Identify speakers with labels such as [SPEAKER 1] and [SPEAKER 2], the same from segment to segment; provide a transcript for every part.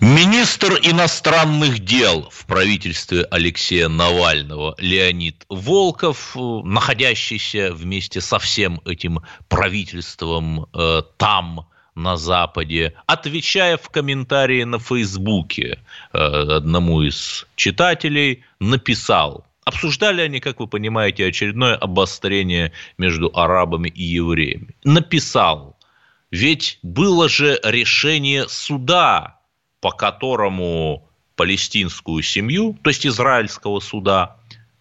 [SPEAKER 1] Министр иностранных дел в правительстве Алексея Навального Леонид Волков, э, находящийся вместе со всем этим правительством э, там, на Западе, отвечая в комментарии на Фейсбуке э, одному из читателей, написал, Обсуждали они, как вы понимаете, очередное обострение между арабами и евреями. Написал, ведь было же решение суда по которому палестинскую семью, то есть израильского суда,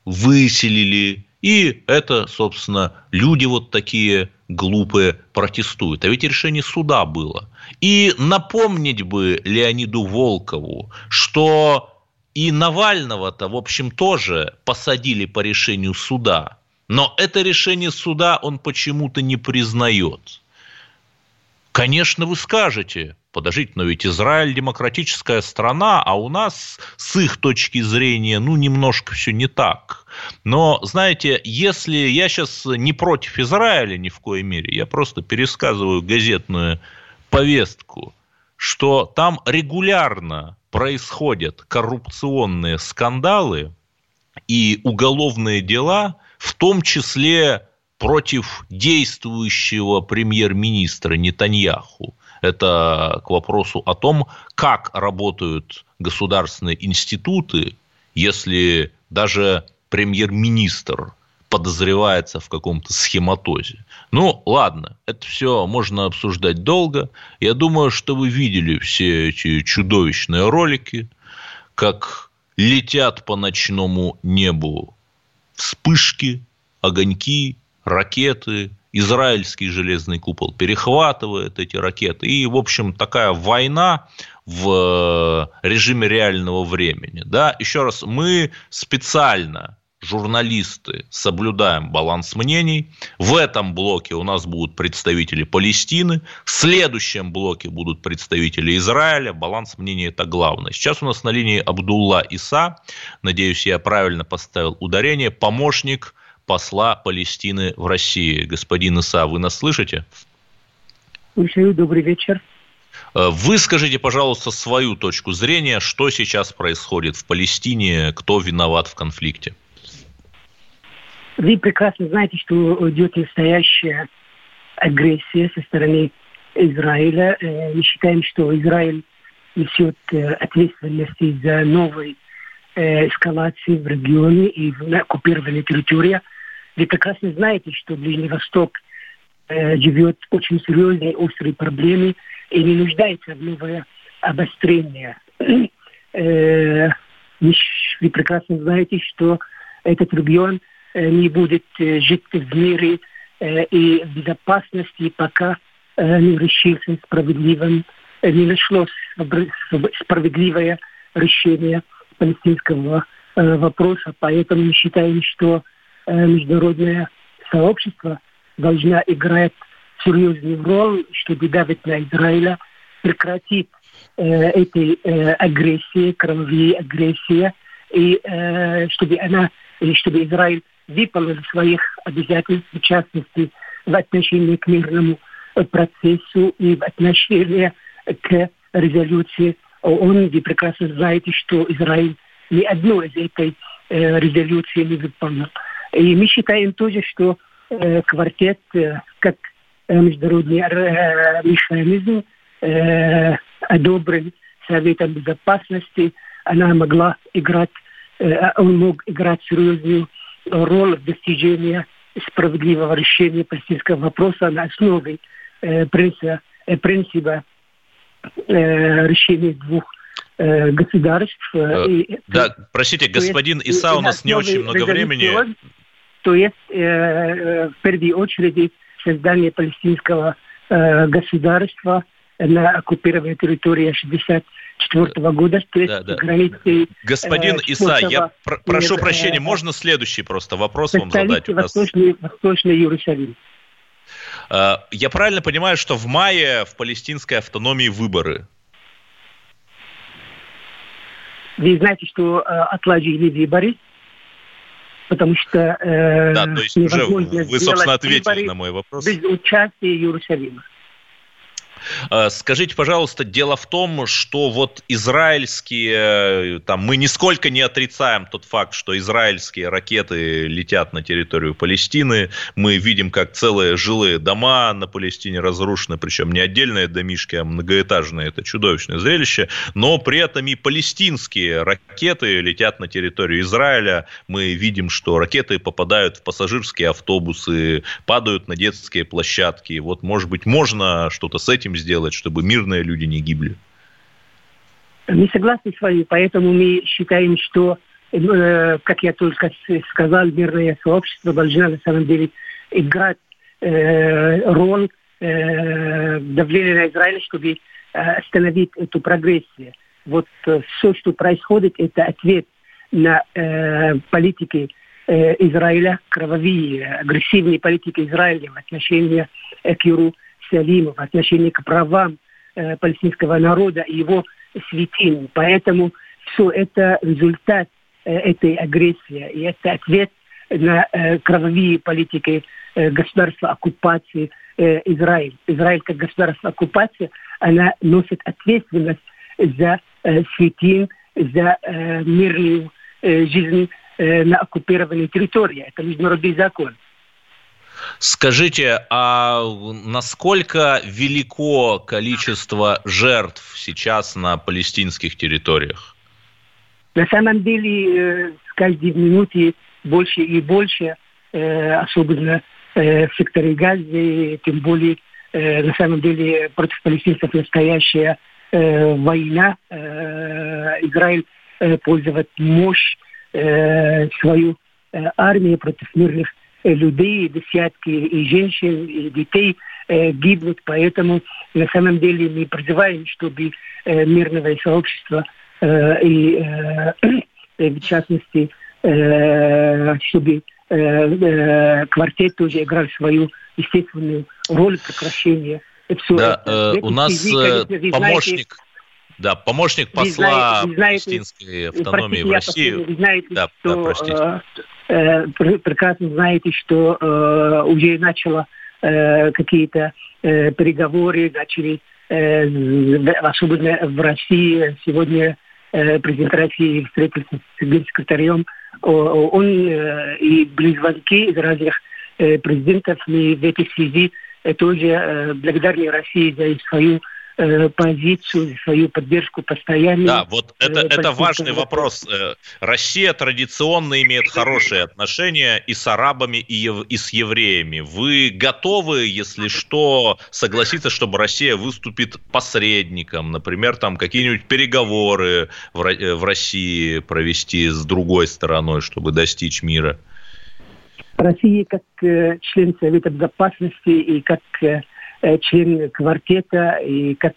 [SPEAKER 1] выселили. И это, собственно, люди вот такие глупые протестуют. А ведь решение суда было. И напомнить бы Леониду Волкову, что и Навального-то, в общем, тоже посадили по решению суда. Но это решение суда он почему-то не признает. Конечно, вы скажете, подождите, но ведь Израиль демократическая страна, а у нас с их точки зрения, ну, немножко все не так. Но, знаете, если я сейчас не против Израиля ни в коей мере, я просто пересказываю газетную повестку, что там регулярно происходят коррупционные скандалы и уголовные дела, в том числе против действующего премьер-министра Нетаньяху. Это к вопросу о том, как работают государственные институты, если даже премьер-министр подозревается в каком-то схематозе. Ну, ладно, это все можно обсуждать долго. Я думаю, что вы видели все эти чудовищные ролики, как летят по ночному небу вспышки, огоньки, ракеты, израильский железный купол перехватывает эти ракеты. И, в общем, такая война в режиме реального времени. Да? Еще раз, мы специально журналисты соблюдаем баланс мнений. В этом блоке у нас будут представители Палестины, в следующем блоке будут представители Израиля. Баланс мнений – это главное. Сейчас у нас на линии Абдулла Иса, надеюсь, я правильно поставил ударение, помощник – посла Палестины в России. Господин Иса, вы нас слышите?
[SPEAKER 2] Слушаю, добрый вечер.
[SPEAKER 1] Э, выскажите, пожалуйста, свою точку зрения, что сейчас происходит в Палестине, кто виноват в конфликте.
[SPEAKER 2] Вы прекрасно знаете, что идет настоящая агрессия со стороны Израиля. Э, мы считаем, что Израиль несет э, ответственность за новой эскалации в регионе и на оккупированной территории – вы прекрасно знаете, что Ближний Восток э, живет очень серьезные, острые проблемы и не нуждается в новое обострение. э, вы прекрасно знаете, что этот регион э, не будет э, жить в мире э, и в безопасности, пока э, не решился справедливым, э, не нашлось справедливое решение палестинского э, вопроса. Поэтому мы считаем, что международное сообщество должна играть серьезную роль, чтобы давить на Израиля, прекратить э, этой э, агрессии, кровавые агрессии, и э, чтобы она, или чтобы Израиль выполнил своих обязательств, в частности, в отношении к мирному процессу и в отношении к резолюции ООН. Вы прекрасно знаете, что Израиль ни одну из этой э, резолюции не выполнил. И мы считаем тоже, что э, квартет, э, как э, международный э, механизм, э, одобрен Советом Безопасности, она могла играть, э, он мог играть серьезную роль в достижении справедливого решения палестинского вопроса. На основе э, принципа, э, принципа э, решения двух э, государств.
[SPEAKER 1] Э, и, да, простите, господин Иса, у нас не очень много времени
[SPEAKER 2] то есть э, э, в первую очередь создание палестинского э, государства на оккупированной территории 64 года, то есть да, да. границы...
[SPEAKER 1] Господин э, Иса, я пр- прошу прощения, можно следующий просто вопрос вам задать?
[SPEAKER 2] Восточный, Восточный Иерусалим.
[SPEAKER 1] Э, я правильно понимаю, что в мае в палестинской автономии выборы?
[SPEAKER 2] Вы знаете, что э, отложили выборы, потому что... Э,
[SPEAKER 1] да, то есть уже вы, собственно, ответили на мой вопрос.
[SPEAKER 2] Без участия Иерусалима.
[SPEAKER 1] Э, скажите, пожалуйста, дело в том, что вот израильские, там, мы нисколько не отрицаем тот факт, что израильские ракеты летят на территорию Палестины. Мы видим, как целые жилые дома на Палестине разрушены, причем не отдельные домишки, а многоэтажные. Это чудовищное зрелище. Но при этом и палестинские ракеты летят на территорию Израиля. Мы видим, что ракеты попадают в пассажирские автобусы, падают на детские площадки. Вот, может быть, можно что-то с этим сделать, чтобы мирные люди не гибли?
[SPEAKER 2] Мы согласны с вами, поэтому мы считаем, что, э, как я только сказал, мирное сообщество должно на самом деле играть э, роль э, давления на Израиль, чтобы остановить эту прогрессию. Вот все, что происходит, это ответ на э, политики Израиля, кровавые, агрессивные политики Израиля в отношении к Юру Салима в отношении к правам э, палестинского народа и его святынь. Поэтому все это результат э, этой агрессии, и это ответ на э, кровавые политики э, государства оккупации э, Израиль. Израиль как государство оккупации, она носит ответственность за э, святынь, за э, мирную э, жизнь э, на оккупированной территории. Это международный закон.
[SPEAKER 1] Скажите, а насколько велико количество жертв сейчас на палестинских территориях?
[SPEAKER 2] На самом деле, э, с каждой минуты больше и больше, э, особенно э, в секторе Газы, тем более, на самом деле, против палестинцев настоящая война. Израиль пользует мощь свою армию против мирных людей, десятки и женщин, и детей э, гибнут. Поэтому на самом деле мы призываем, чтобы э, мирное сообщество э, и в частности, чтобы квартет тоже играл свою естественную роль прекращения.
[SPEAKER 1] Все да, э, у нас конечно, помощник, знаете, да, помощник посла знаете, палестинской автономии в России. Вы знаете,
[SPEAKER 2] да, что, да, простите. Э, прекрасно знаете, что э, уже начало э, какие-то э, переговоры, начали, особенно в России. Сегодня э, президент России встретился с секретарем. Он и были звонки из разных президентов. Мы в этой связи тоже благодарны России за свою позицию, свою поддержку постоянно.
[SPEAKER 1] Да, вот это, э, это важный вопрос. Э, Россия традиционно имеет хорошие отношения и с арабами, и, ев, и с евреями. Вы готовы, если что, согласиться, чтобы Россия выступит посредником, например, там какие-нибудь переговоры в, в России провести с другой стороной, чтобы достичь мира?
[SPEAKER 2] Россия как э, член Совета Безопасности и как э, Э, член квартета, и как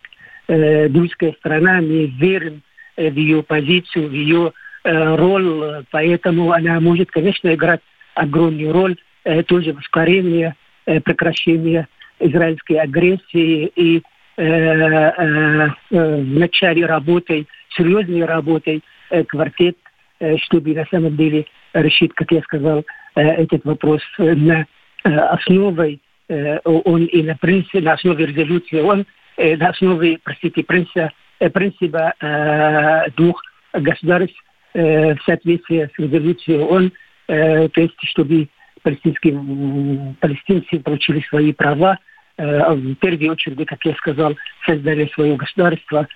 [SPEAKER 2] э, дружеская страна мы верим э, в ее позицию, в ее э, роль, поэтому она может, конечно, играть огромную роль. Э, тоже в ускорении э, прекращения израильской агрессии и э, э, в начале работы, серьезной работой э, квартет, э, чтобы на самом деле решить, как я сказал, э, этот вопрос на э, основой Э, и на принципе, на основе резолюции он э, на основе, простите, принципа, э, двух государств в соответствии с резолюцией ООН, то есть чтобы палестинские палестинцы получили свои права, в первую очередь, как я сказал, создали свое государство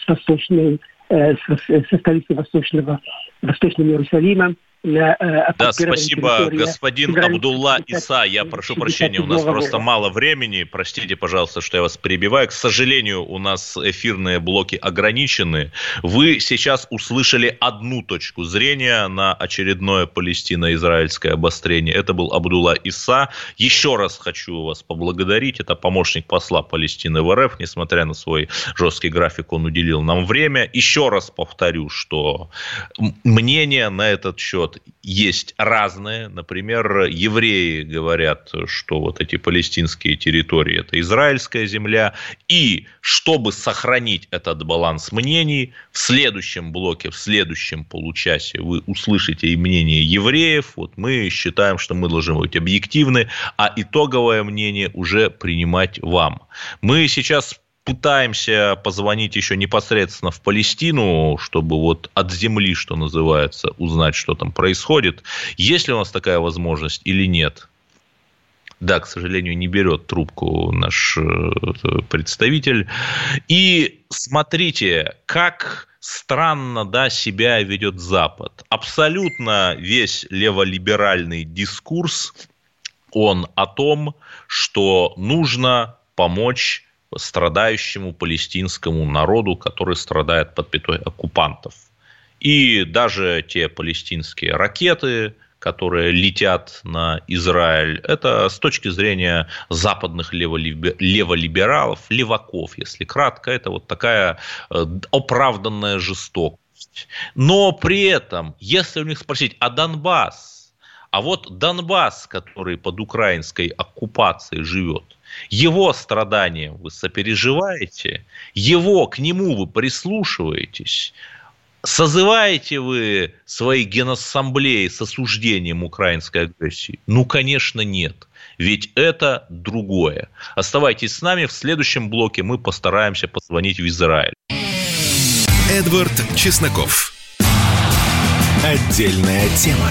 [SPEAKER 2] с восточной, со столицей Восточного, Восточным Иерусалимом,
[SPEAKER 1] Э, да, спасибо, господин Абдулла Иса. Я прошу прощения, у нас просто мало времени. Простите, пожалуйста, что я вас перебиваю. К сожалению, у нас эфирные блоки ограничены. Вы сейчас услышали одну точку зрения на очередное палестино-израильское обострение. Это был Абдулла Иса. Еще раз хочу вас поблагодарить. Это помощник посла Палестины в РФ. Несмотря на свой жесткий график, он уделил нам время. Еще раз повторю, что мнение на этот счет есть разные. Например, евреи говорят, что вот эти палестинские территории – это израильская земля. И чтобы сохранить этот баланс мнений, в следующем блоке, в следующем получасе вы услышите и мнение евреев. Вот мы считаем, что мы должны быть объективны, а итоговое мнение уже принимать вам. Мы сейчас пытаемся позвонить еще непосредственно в Палестину, чтобы вот от земли, что называется, узнать, что там происходит. Есть ли у нас такая возможность или нет? Да, к сожалению, не берет трубку наш э, представитель. И смотрите, как странно да, себя ведет Запад. Абсолютно весь леволиберальный дискурс, он о том, что нужно помочь страдающему палестинскому народу, который страдает под пятой оккупантов. И даже те палестинские ракеты, которые летят на Израиль, это с точки зрения западных леволибералов, леваков, если кратко, это вот такая э, оправданная жестокость. Но при этом, если у них спросить, а Донбасс, а вот Донбасс, который под украинской оккупацией живет, его страданиям вы сопереживаете, его, к нему вы прислушиваетесь, Созываете вы свои генассамблеи с осуждением украинской агрессии? Ну, конечно, нет. Ведь это другое. Оставайтесь с нами. В следующем блоке мы постараемся позвонить в Израиль.
[SPEAKER 3] Эдвард Чесноков. Отдельная тема.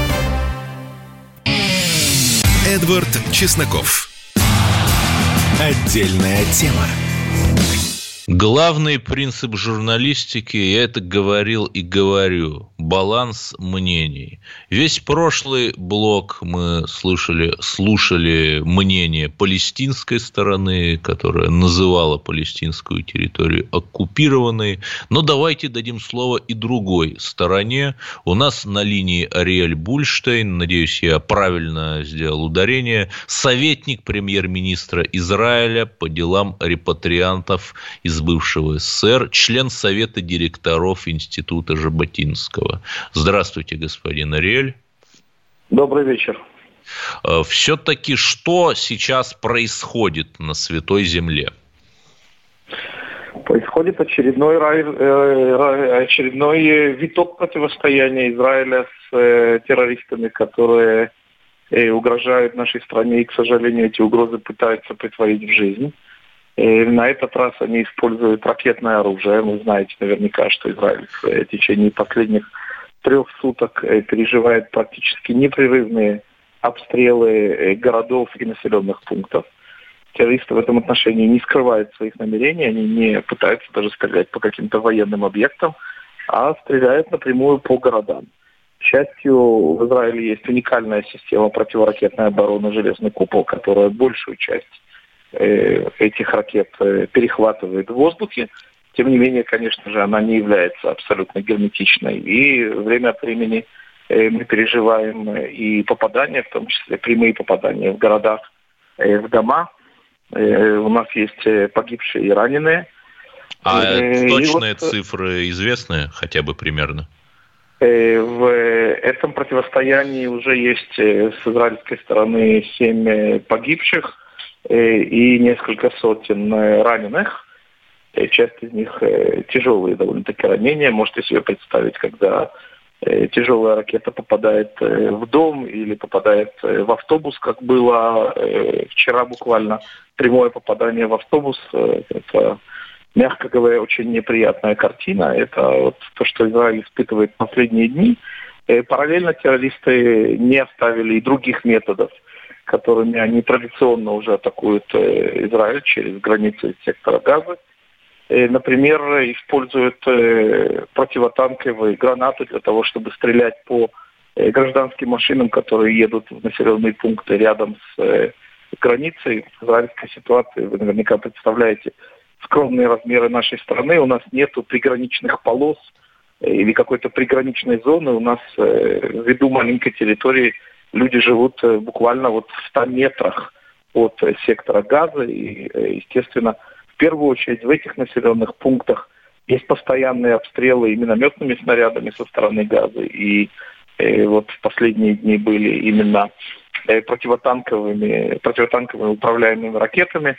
[SPEAKER 3] Эдвард Чесноков. Отдельная тема.
[SPEAKER 1] Главный принцип журналистики, я это говорил и говорю, баланс мнений. Весь прошлый блок мы слушали, слушали мнение палестинской стороны, которая называла палестинскую территорию оккупированной. Но давайте дадим слово и другой стороне. У нас на линии Ариэль Бульштейн, надеюсь, я правильно сделал ударение, советник премьер-министра Израиля по делам репатриантов из бывшего СССР, член Совета директоров Института Жаботинского. Здравствуйте, господин Ариэль.
[SPEAKER 4] Добрый вечер.
[SPEAKER 1] Э, Все-таки что сейчас происходит на Святой Земле?
[SPEAKER 4] Происходит очередной, э, очередной виток противостояния Израиля с э, террористами, которые угрожают нашей стране, и, к сожалению, эти угрозы пытаются притворить в жизнь. И на этот раз они используют ракетное оружие. Вы знаете наверняка, что Израиль в течение последних трех суток э, переживает практически непрерывные обстрелы э, городов и населенных пунктов. Террористы в этом отношении не скрывают своих намерений, они не пытаются даже стрелять по каким-то военным объектам, а стреляют напрямую по городам. К счастью, в Израиле есть уникальная система противоракетной обороны «Железный купол», которая большую часть Э, этих ракет перехватывает в воздухе. Тем не менее, конечно же, она не является абсолютно герметичной. И время от времени э, мы переживаем и попадания, в том числе прямые попадания в городах, в дома. У нас есть погибшие и раненые.
[SPEAKER 1] А точные вот, цифры известны хотя бы примерно?
[SPEAKER 4] В этом противостоянии уже есть с израильской стороны семь погибших, Э, и несколько сотен э, раненых. Э, часть из них тяжелые довольно-таки ранения. Можете себе представить, когда тяжелая ракета попадает в дом или попадает в автобус, как было вчера буквально. Прямое попадание в автобус – это, мягко говоря, очень неприятная картина. Это вот то, что Израиль испытывает последние дни. Параллельно террористы не оставили и других методов – которыми они традиционно уже атакуют э, Израиль через границы сектора Газы. Например, используют противотанковые гранаты для того, чтобы стрелять по гражданским машинам, которые едут в населенные пункты рядом с границей. Израильской ситуации вы наверняка представляете скромные размеры нашей страны. У нас нет приграничных полос или какой-то приграничной зоны. У нас ввиду маленькой территории люди живут буквально вот в 100 метрах от сектора газа. И, естественно, первую очередь в этих населенных пунктах есть постоянные обстрелы и минометными снарядами со стороны газа. И э, вот в последние дни были именно э, противотанковыми, противотанковыми управляемыми ракетами.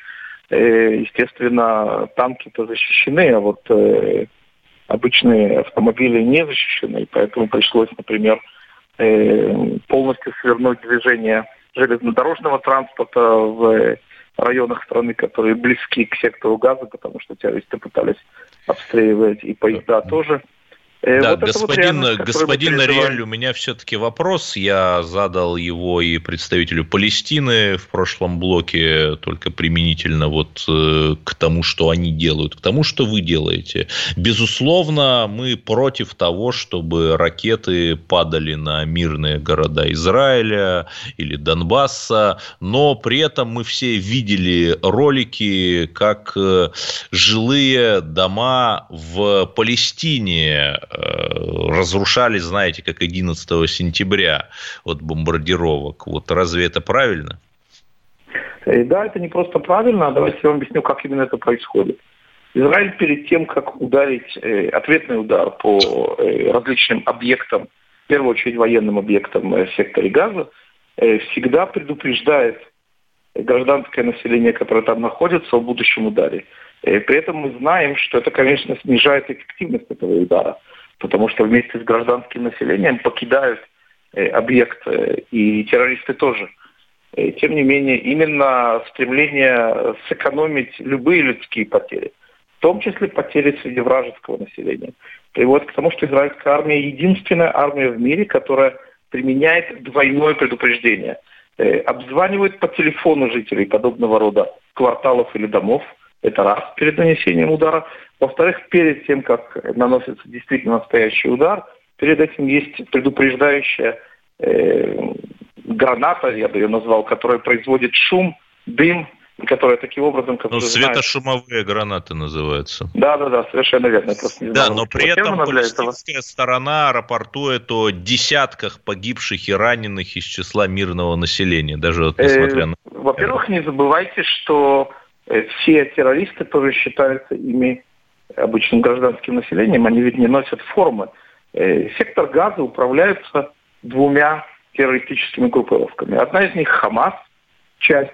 [SPEAKER 4] Э, естественно, танки-то защищены, а вот обычные автомобили не защищены. Поэтому пришлось, например, полностью свернуть движение железнодорожного транспорта в районах страны, которые близки к сектору газа, потому что террористы пытались обстреливать и поезда тоже.
[SPEAKER 1] Э, да, вот господин, вот господин Риэль, у меня все-таки вопрос. Я задал его и представителю Палестины в прошлом блоке, только применительно вот э, к тому, что они делают, к тому, что вы делаете. Безусловно, мы против того, чтобы ракеты падали на мирные города Израиля или Донбасса, но при этом мы все видели ролики, как э, жилые дома в Палестине Э, разрушались, знаете, как 11 сентября от бомбардировок. Вот разве это правильно?
[SPEAKER 4] Э, да, это не просто правильно, а давайте я вам объясню, как именно это происходит. Израиль перед тем, как ударить э, ответный удар по э, различным объектам, в первую очередь военным объектам э, в Газа, э, всегда предупреждает гражданское население, которое там находится, о будущем ударе. Э, при этом мы знаем, что это, конечно, снижает эффективность этого удара потому что вместе с гражданским населением покидают э, объект, э, и террористы тоже. Э, тем не менее, именно стремление сэкономить любые людские потери, в том числе потери среди вражеского населения, приводит к тому, что израильская армия единственная армия в мире, которая применяет двойное предупреждение. Обзванивает по телефону жителей подобного рода кварталов или домов – это раз, перед нанесением удара. Во-вторых, перед тем, как наносится действительно настоящий удар, перед этим есть предупреждающая э, граната, я бы ее назвал, которая производит шум, дым, которая таким образом...
[SPEAKER 1] Как ну, светошумовые знаешь, гранаты называются.
[SPEAKER 4] Да, да, да, совершенно верно.
[SPEAKER 1] Я да, но при этом палестинская этого. сторона рапортует о десятках погибших и раненых из числа мирного населения, даже вот несмотря
[SPEAKER 4] э, на... Во-первых, не забывайте, что все террористы тоже считаются ими обычным гражданским населением, они ведь не носят формы. Э, сектор газа управляется двумя террористическими группировками. Одна из них Хамас, часть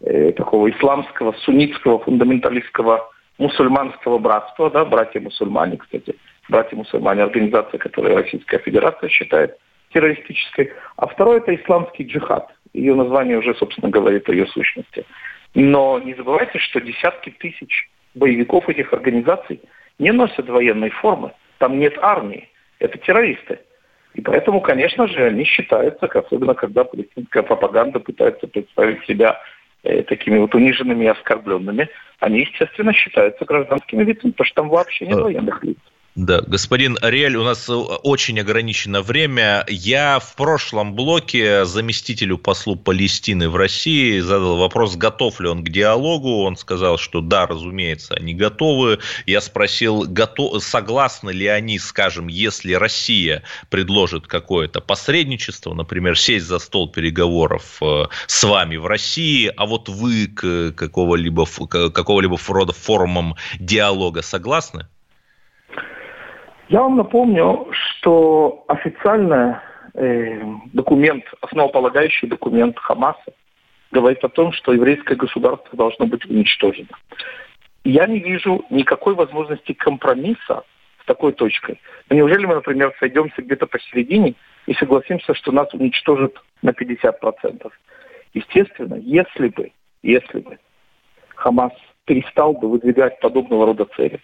[SPEAKER 4] э, такого исламского, суннитского, фундаменталистского мусульманского братства, да, братья-мусульмане, кстати, братья-мусульмане, организация, которую Российская Федерация считает террористической. А второе – это исламский джихад. Ее название уже, собственно, говорит о ее сущности. Но не забывайте, что десятки тысяч боевиков этих организаций не носят военной формы. Там нет армии. Это террористы. И поэтому, конечно же, они считаются, особенно когда палестинская пропаганда пытается представить себя э, такими вот униженными и оскорбленными, они, естественно, считаются гражданскими лицами, потому что там вообще нет э, военных лиц.
[SPEAKER 1] Да, господин Ариэль, у нас э, очень ограничено время. Я в прошлом блоке заместителю послу Палестины в России задал вопрос, готов ли он к диалогу. Он сказал, что да, разумеется, они готовы. Я спросил, готов, согласны ли они, скажем, если Россия предложит какое-то посредничество, например, сесть за стол переговоров э, с вами в России, а вот вы к какого-либо какого-либо рода форумам диалога согласны?
[SPEAKER 4] Я вам напомню, что официальный э, документ, основополагающий документ Хамаса говорит о том, что еврейское государство должно быть уничтожено. Я не вижу никакой возможности компромисса с такой точкой. Но неужели мы, например, сойдемся где-то посередине и согласимся, что нас уничтожат на 50%? Естественно, если бы, если бы Хамас перестал бы выдвигать подобного рода цели,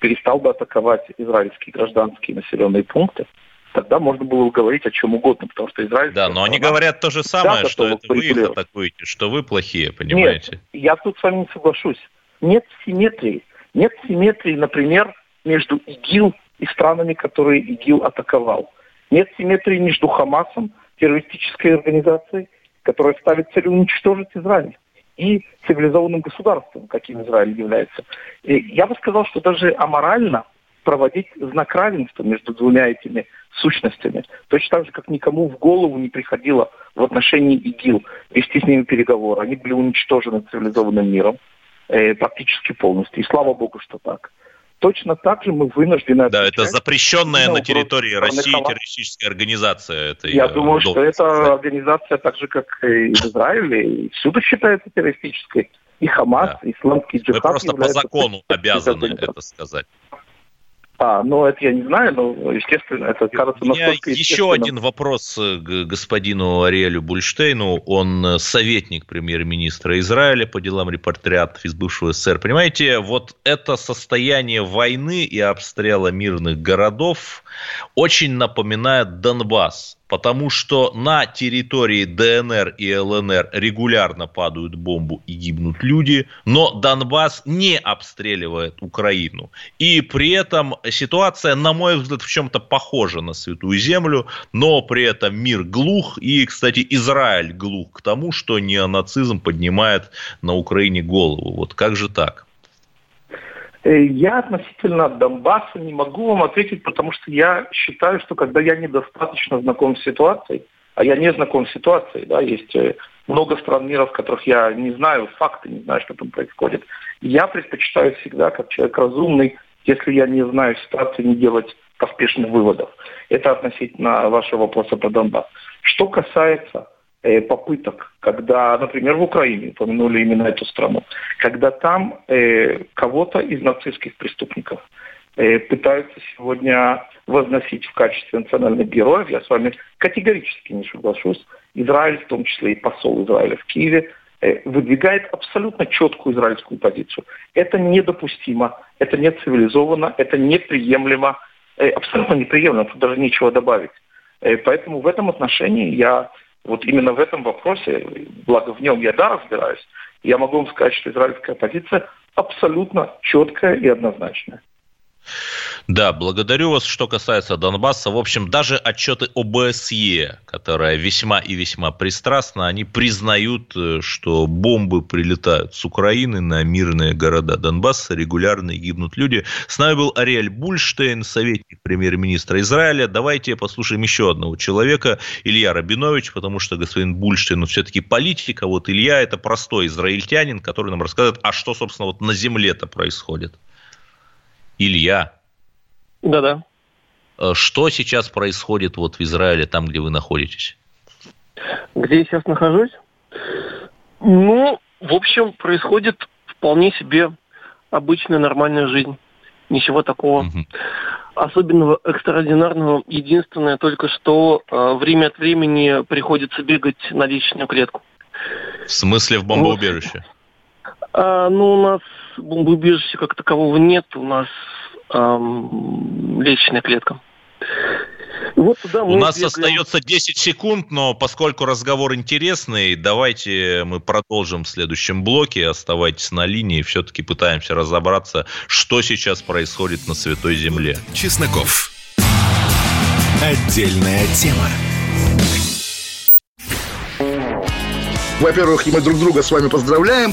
[SPEAKER 4] перестал бы атаковать израильские гражданские населенные пункты, тогда можно было бы говорить о чем угодно, потому что Израиль...
[SPEAKER 1] Да, но они говорят то же самое, что это вы их атакуете, что вы плохие, понимаете?
[SPEAKER 4] Нет, я тут с вами не соглашусь. Нет симметрии Нет симметрии, например, между ИГИЛ и странами, которые ИГИЛ атаковал. Нет симметрии между Хамасом, террористической организацией, которая ставит цель уничтожить Израиль, и цивилизованным государством, каким Израиль является. И я бы сказал, что даже аморально проводить знак равенства между двумя этими сущностями. Точно так же, как никому в голову не приходило в отношении ИГИЛ вести с ними переговоры. Они были уничтожены цивилизованным миром э, практически полностью. И слава богу, что так. Точно так же мы вынуждены...
[SPEAKER 1] Да, это запрещенная на территории России террористическая организация.
[SPEAKER 4] Это я, я думаю, что сказать. эта организация, так же, как и в Израиле, и всюду считается террористической. И Хамас, да. и исламский джихад...
[SPEAKER 1] Вы просто по закону обязаны это сказать.
[SPEAKER 4] А, ну это я не знаю, но, естественно, это кажется настолько
[SPEAKER 1] Еще один вопрос к господину Ариэлю Бульштейну. Он э, советник премьер-министра Израиля по делам репатриатов из бывшего СССР. Понимаете, вот это состояние войны и обстрела мирных городов очень напоминает Донбасс потому что на территории ДНР и ЛНР регулярно падают бомбы и гибнут люди, но Донбасс не обстреливает Украину. И при этом ситуация, на мой взгляд, в чем-то похожа на Святую Землю, но при этом мир глух, и, кстати, Израиль глух к тому, что неонацизм поднимает на Украине голову. Вот как же так?
[SPEAKER 4] Э, я относительно Донбасса не могу вам ответить, потому что я считаю, что когда я недостаточно знаком с ситуацией, а я не знаком с ситуацией, да, есть э, много стран мира, в которых я не знаю факты, не знаю, что там происходит. Я предпочитаю всегда, как человек разумный, если я не знаю ситуации, не делать поспешных выводов. Это относительно вашего вопроса про Донбасс. Что касается попыток, когда, например, в Украине, упомянули именно эту страну, когда там э, кого-то из нацистских преступников э, пытаются сегодня возносить в качестве национальных героев, я с вами категорически не соглашусь. Израиль, в том числе и посол Израиля в Киеве, э, выдвигает абсолютно четкую израильскую позицию. Это недопустимо, это не цивилизованно, это неприемлемо, э, абсолютно неприемлемо, тут даже нечего добавить. Э, поэтому в этом отношении я вот именно в этом вопросе, благо в нем я да разбираюсь, я могу вам сказать, что израильская позиция абсолютно четкая и однозначная.
[SPEAKER 1] Да, благодарю вас. Что касается Донбасса, в общем, даже отчеты ОБСЕ, которая весьма и весьма пристрастна, они признают, э, что бомбы прилетают с Украины на мирные города Донбасса, регулярно гибнут люди. С нами был Ариэль Бульштейн, советник премьер-министра Израиля. Давайте послушаем еще одного человека, Илья Рабинович, потому что господин Бульштейн, ну, все-таки политик, а вот Илья – это простой израильтянин, который нам рассказывает, а что, собственно, вот на земле-то происходит. Илья.
[SPEAKER 5] Да-да.
[SPEAKER 1] Э, что сейчас происходит вот в Израиле, там, где вы находитесь?
[SPEAKER 5] Где я сейчас нахожусь? Ну, в общем, происходит вполне себе обычная нормальная жизнь. Ничего такого угу. особенного, экстраординарного. Единственное только, что э, время от времени приходится бегать на личную клетку.
[SPEAKER 1] В смысле в бомбоубежище?
[SPEAKER 5] А, ну, у нас бомбоубежища как такового нет, у нас эм, лестничная клетка.
[SPEAKER 1] Вот туда У нас бегаем. остается 10 секунд, но поскольку разговор интересный, давайте мы продолжим в следующем блоке. Оставайтесь на линии, все-таки пытаемся разобраться, что сейчас происходит на Святой Земле.
[SPEAKER 3] Чесноков. Отдельная тема.
[SPEAKER 6] Во-первых, мы друг друга с вами поздравляем.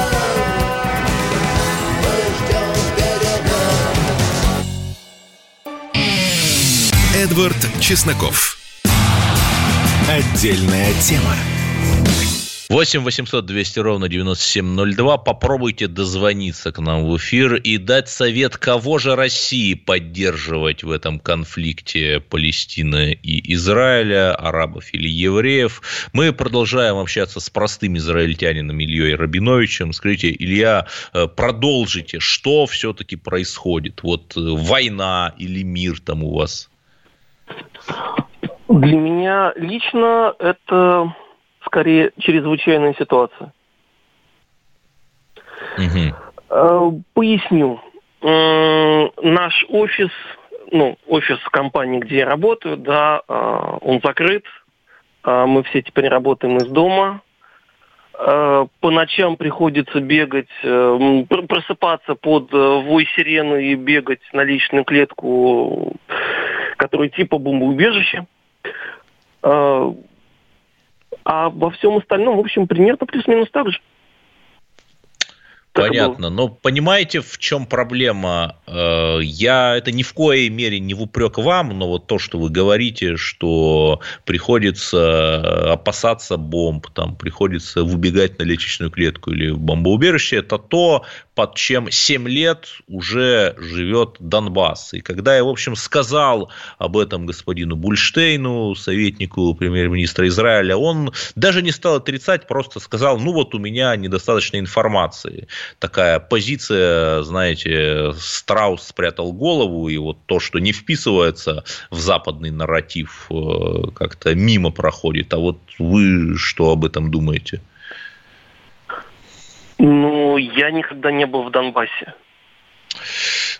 [SPEAKER 3] Эдвард Чесноков. Отдельная тема.
[SPEAKER 1] 8 800 200 ровно 9702. Попробуйте дозвониться к нам в эфир и дать совет, кого же России поддерживать в этом конфликте Палестины и Израиля, арабов или евреев. Мы продолжаем общаться с простым израильтянином Ильей Рабиновичем. Скажите, Илья, э, продолжите, что все-таки происходит? Вот э, война или мир там у вас?
[SPEAKER 5] Для меня лично это скорее чрезвычайная ситуация. Угу. Поясню. Наш офис, ну, офис компании, где я работаю, да, э, он закрыт. Э, мы все теперь работаем из дома. По ночам приходится бегать, просыпаться под вой сирены и бегать на личную клетку, которая типа бомбоубежище. А во всем остальном, в общем, примерно плюс-минус так же.
[SPEAKER 1] Понятно. Но понимаете, в чем проблема? Э, я это ни в коей мере не в упрек вам, но вот то, что вы говорите, что приходится опасаться бомб, там приходится выбегать на лестничную клетку или в бомбоубежище, это то, под чем 7 лет уже живет Донбасс. И когда я, в общем, сказал об этом господину Бульштейну, советнику премьер-министра Израиля, он даже не стал отрицать, просто сказал, ну вот у меня недостаточно информации такая позиция, знаете, страус спрятал голову, и вот то, что не вписывается в западный нарратив, э, как-то мимо проходит. А вот вы что об этом думаете?
[SPEAKER 5] Ну, я никогда не был в Донбассе.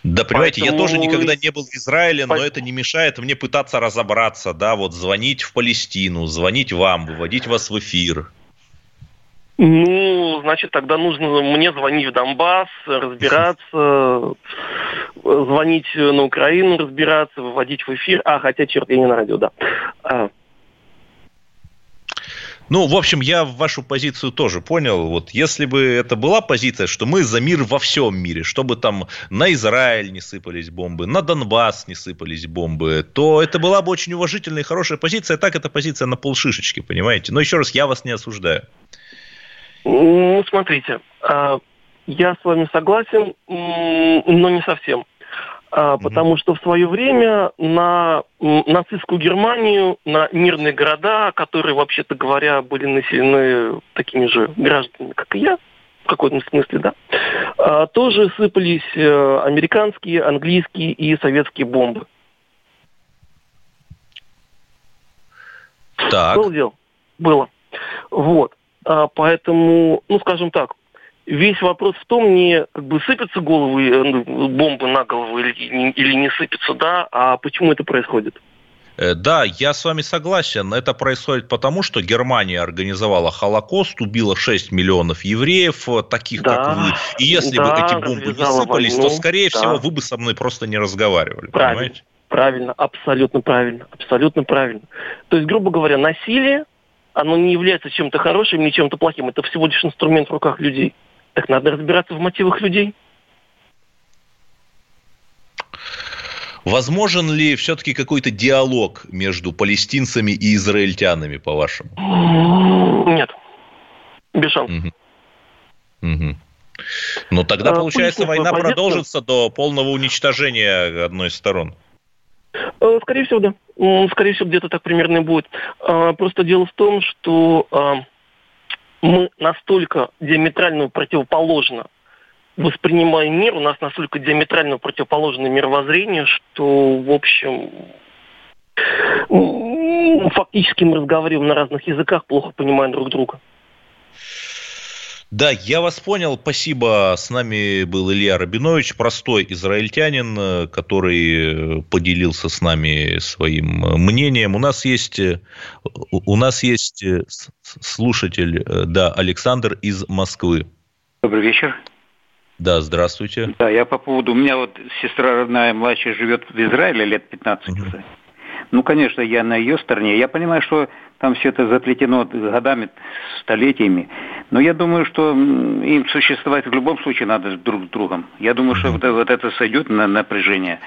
[SPEAKER 1] Да, понимаете, Поэтому... я тоже никогда не был в Израиле, но это не мешает мне пытаться разобраться, да, вот звонить в Палестину, звонить вам, выводить вас в эфир.
[SPEAKER 5] Ну, значит, тогда нужно мне звонить в Донбасс, разбираться, звонить на Украину, разбираться, выводить в эфир. А, хотя, черт, я не на радио, да.
[SPEAKER 1] Ну, в общем, я вашу позицию тоже понял. Вот если бы это была позиция, что мы за мир во всем мире, чтобы там на Израиль не сыпались бомбы, на Донбасс не сыпались бомбы, то это была бы очень уважительная и хорошая позиция. Так это позиция на полшишечки, понимаете? Но еще раз, я вас не осуждаю.
[SPEAKER 5] Ну, смотрите, а, я с вами согласен, но не совсем. А, потому что в свое время на нацистскую Германию, на мирные города, которые, вообще-то говоря, были населены такими же гражданами, как и я, в каком-то смысле, да, а, тоже сыпались э, американские, английские и советские бомбы.
[SPEAKER 1] Так.
[SPEAKER 5] Было дело? Было. Вот. А, поэтому, ну, скажем так, весь вопрос в том, не как бы сыпятся головы, э, ну, бомбы на голову или, или не сыпятся, да, а почему это происходит.
[SPEAKER 1] Э, да, я с вами согласен. Это происходит потому, что Германия организовала Холокост, убила 6 миллионов евреев, э, таких да, как вы. И если да, бы эти бомбы не сыпались, войну, то, скорее да. всего, вы бы со мной просто не разговаривали.
[SPEAKER 5] Правильно, понимаете? правильно, абсолютно правильно, абсолютно правильно. То есть, грубо говоря, насилие оно не является чем-то хорошим, ни чем-то плохим. Это всего лишь инструмент в руках людей. Так надо разбираться в мотивах людей.
[SPEAKER 1] Возможен ли все-таки какой-то диалог между палестинцами и израильтянами, по-вашему?
[SPEAKER 5] Нет. Без шансов.
[SPEAKER 1] Угу. Угу. Ну, тогда, а, получается, война продолжится до полного уничтожения одной из сторон.
[SPEAKER 5] Э, скорее всего, да. Скорее всего, где-то так примерно и будет. А, просто дело в том, что а, мы настолько диаметрально противоположно воспринимаем мир, у нас настолько диаметрально противоположное мировоззрение, что, в общем, фактически мы разговариваем на разных языках, плохо понимаем друг друга.
[SPEAKER 1] Да, я вас понял. Спасибо. С нами был Илья Рабинович, простой израильтянин, э, который э, поделился с нами своим э, мнением. У нас есть, у нас есть слушатель, да, Александр из Москвы.
[SPEAKER 7] Добрый вечер.
[SPEAKER 1] Да, здравствуйте.
[SPEAKER 7] Да, я по поводу... У меня вот сестра родная, младшая, живет в Израиле лет 15 угу. Ну, конечно, я на ее стороне. Я понимаю, что там все это заплетено годами, столетиями. Но я думаю, что им существовать в любом случае надо друг с другом. Я думаю, что вот, э, вот это сойдет на напряжение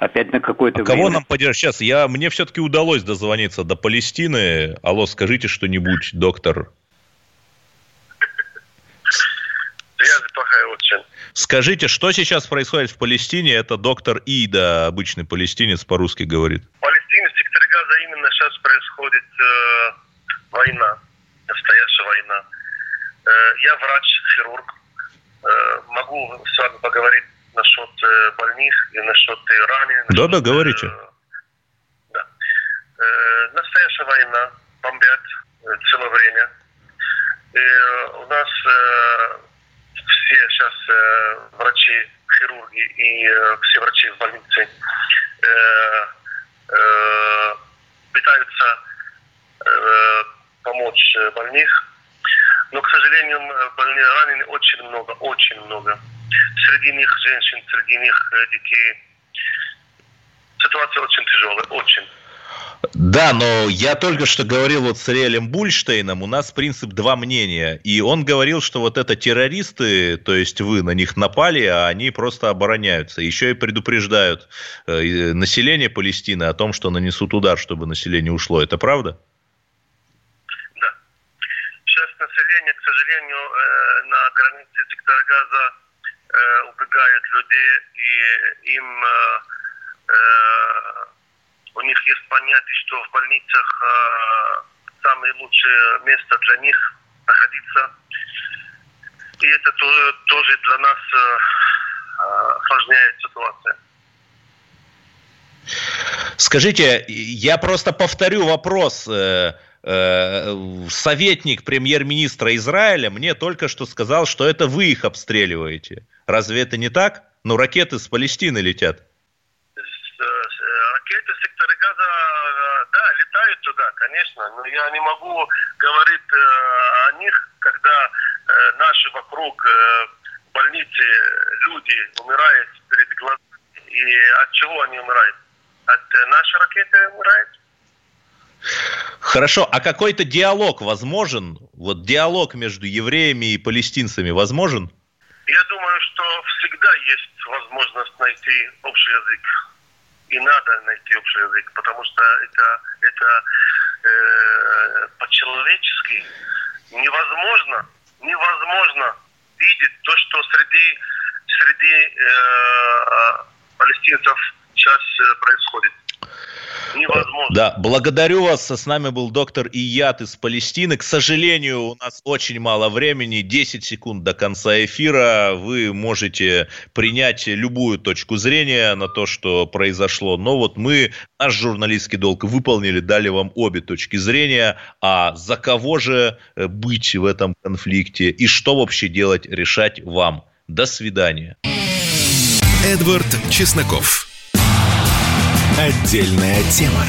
[SPEAKER 7] опять на какой-то
[SPEAKER 1] а время. Кого нам поддержать? Сейчас я, мне все-таки удалось дозвониться до Палестины. Алло, скажите что-нибудь, доктор. Скажите, что сейчас происходит в Палестине? Это доктор Ида, обычный палестинец, по-русски говорит
[SPEAKER 8] сейчас происходит э, война, настоящая война. Э, я врач, хирург. Э, могу с вами поговорить насчет э, больных и насчет э, раненых.
[SPEAKER 1] Да-да, говорите. Э,
[SPEAKER 8] да. Э, настоящая война, бомбят э, целое время. И э, у нас э, все сейчас э, врачи, хирурги и э, все врачи в больнице э, э, пытаются э, помочь больных. Но, к сожалению, больные ранены очень много, очень много. Среди них женщин, среди них детей. Ситуация очень тяжелая, очень.
[SPEAKER 1] Да, но я только что говорил вот с Риэлем Бульштейном, у нас принцип два мнения. И он говорил, что вот это террористы, то есть вы на них напали, а они просто обороняются. Еще и предупреждают э, население Палестины о том, что нанесут удар, чтобы население ушло. Это правда?
[SPEAKER 8] Да. Сейчас население, к сожалению, э, на границе сектора газа э, убегают люди, и им у них есть понятие, что в больницах э, самое лучшее место для них находиться. И это тоже, тоже для нас э, осложняет ситуацию.
[SPEAKER 1] Скажите, я просто повторю вопрос. Э, советник премьер-министра Израиля мне только что сказал, что это вы их обстреливаете. Разве это не так? Ну, ракеты с Палестины летят.
[SPEAKER 8] Ракеты сектора газа, э, летают туда, конечно, но я не могу говорить э, о них, когда э, наши вокруг больницы люди умирают перед глазами. И от чего они умирают? От нашей ракеты умирают.
[SPEAKER 1] Хорошо, а какой-то диалог возможен? Вот диалог между евреями и палестинцами возможен?
[SPEAKER 8] Я думаю, что всегда есть возможность найти общий язык и надо найти общий язык, потому что это, это э, по-человечески невозможно, невозможно видеть то, что среди, среди э, палестинцев сейчас э, происходит. Невозможно.
[SPEAKER 1] Да, благодарю вас. С нами был доктор Ият из Палестины. К сожалению, у нас очень мало времени, 10 секунд до конца эфира. Вы можете принять любую точку зрения на то, что произошло. Но вот мы, наш журналистский долг выполнили, дали вам обе точки зрения. А за кого же э, быть в этом конфликте и что вообще делать, решать вам. До свидания.
[SPEAKER 3] Эдвард Чесноков. Отдельная тема.